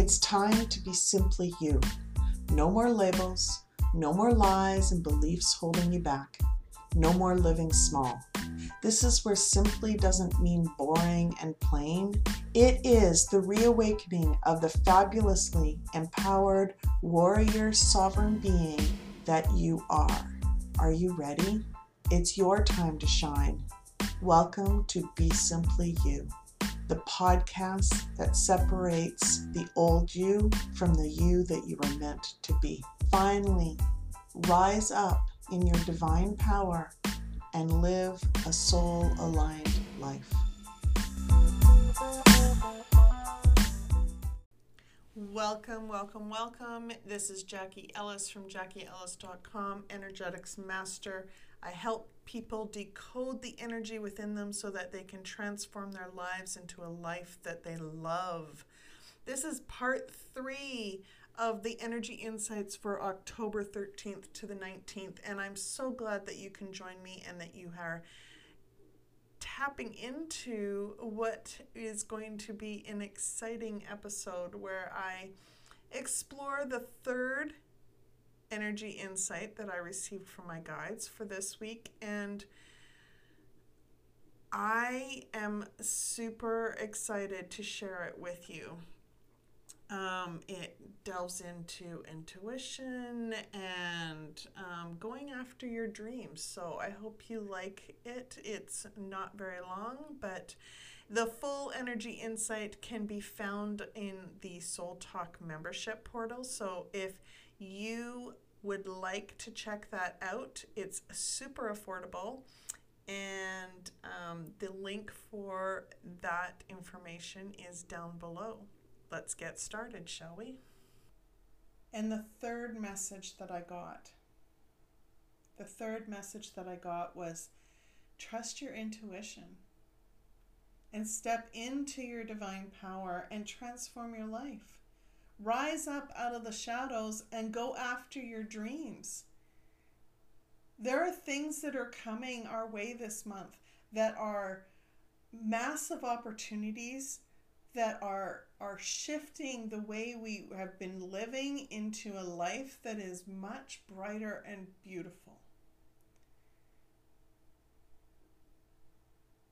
It's time to be simply you. No more labels, no more lies and beliefs holding you back. No more living small. This is where simply doesn't mean boring and plain. It is the reawakening of the fabulously empowered warrior sovereign being that you are. Are you ready? It's your time to shine. Welcome to Be Simply You, the podcast that separates the old you from the you that you were meant to be. Finally, rise up in your divine power and live a soul aligned life. Welcome, welcome, welcome. This is Jacquie Ellis from JacquieEllis.com, Energetics Master. I help people decode the energy within them so that they can transform their lives into a life that they love. This is part three of the energy insights for October 13th to the 19th, and I'm so glad that you can join me and that you are tapping into what is going to be an exciting episode where I explore the third energy insight that I received from my guides for this week. And I am super excited to share it with you. Um, it delves into intuition and um, going after your dreams. So I hope you like it. It's not very long, but the full energy insight can be found in the Soul Talk membership portal. So if you would like to check that out, it's super affordable. And um, the link for that information is down below let's get started, shall we? And the third message that I got, the third message that I got was trust your intuition and step into your divine power and transform your life. Rise up out of the shadows and go after your dreams. There are things that are coming our way this month that are massive opportunities that are are shifting the way we have been living into a life that is much brighter and beautiful.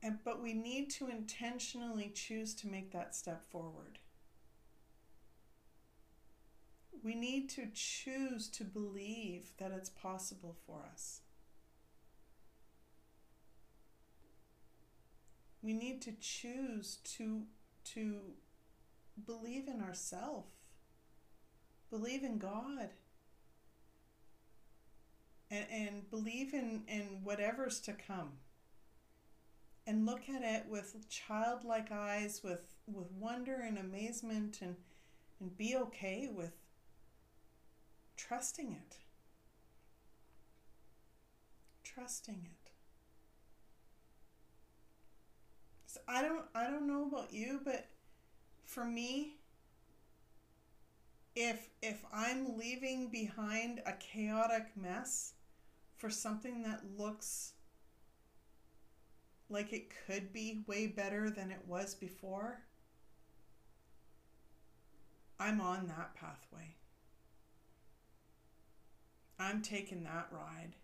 And, but we need to intentionally choose to make that step forward. We need to choose to believe that it's possible for us. We need to choose to to believe in ourselves, believe in God, and, and believe in, in whatever's to come. And look at it with childlike eyes, with, with wonder and amazement, and, and be okay with trusting it. Trusting it. So I don't I don't know about you, but for me, if if I'm leaving behind a chaotic mess for something that looks like it could be way better than it was before, I'm on that pathway. I'm taking that ride.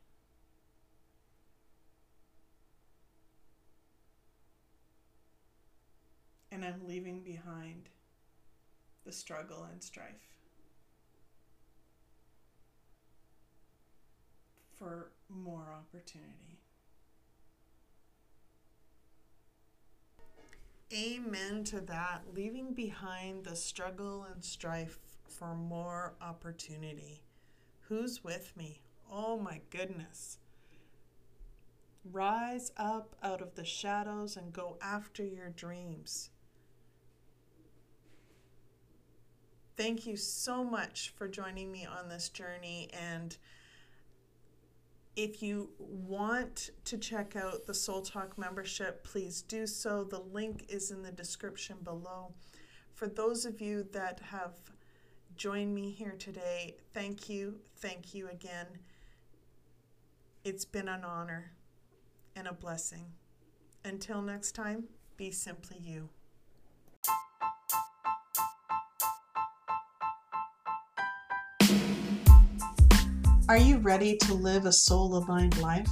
and I'm leaving behind the struggle and strife for more opportunity. Amen to that. Leaving behind the struggle and strife for more opportunity. Who's with me? Oh my goodness. Rise up out of the shadows and go after your dreams. Thank you so much for joining me on this journey. And if you want to check out the Soul Talk membership, please do so. The link is in the description below. For those of you that have join me here today. Thank you. Thank you again. It's been an honor and a blessing. Until next time, be simply you. Are you ready to live a soul aligned life?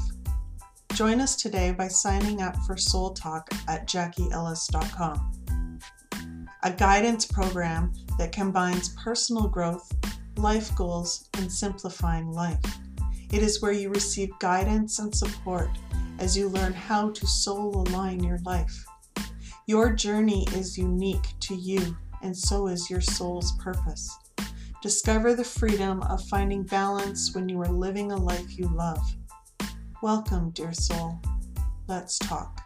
Join us today by signing up for Soul Talk at jacquieellis.com a guidance program that combines personal growth, life goals, and simplifying life. It is where you receive guidance and support as you learn how to soul align your life. Your journey is unique to you, and so is your soul's purpose. Discover the freedom of finding balance when you are living a life you love. Welcome, dear soul. Let's talk.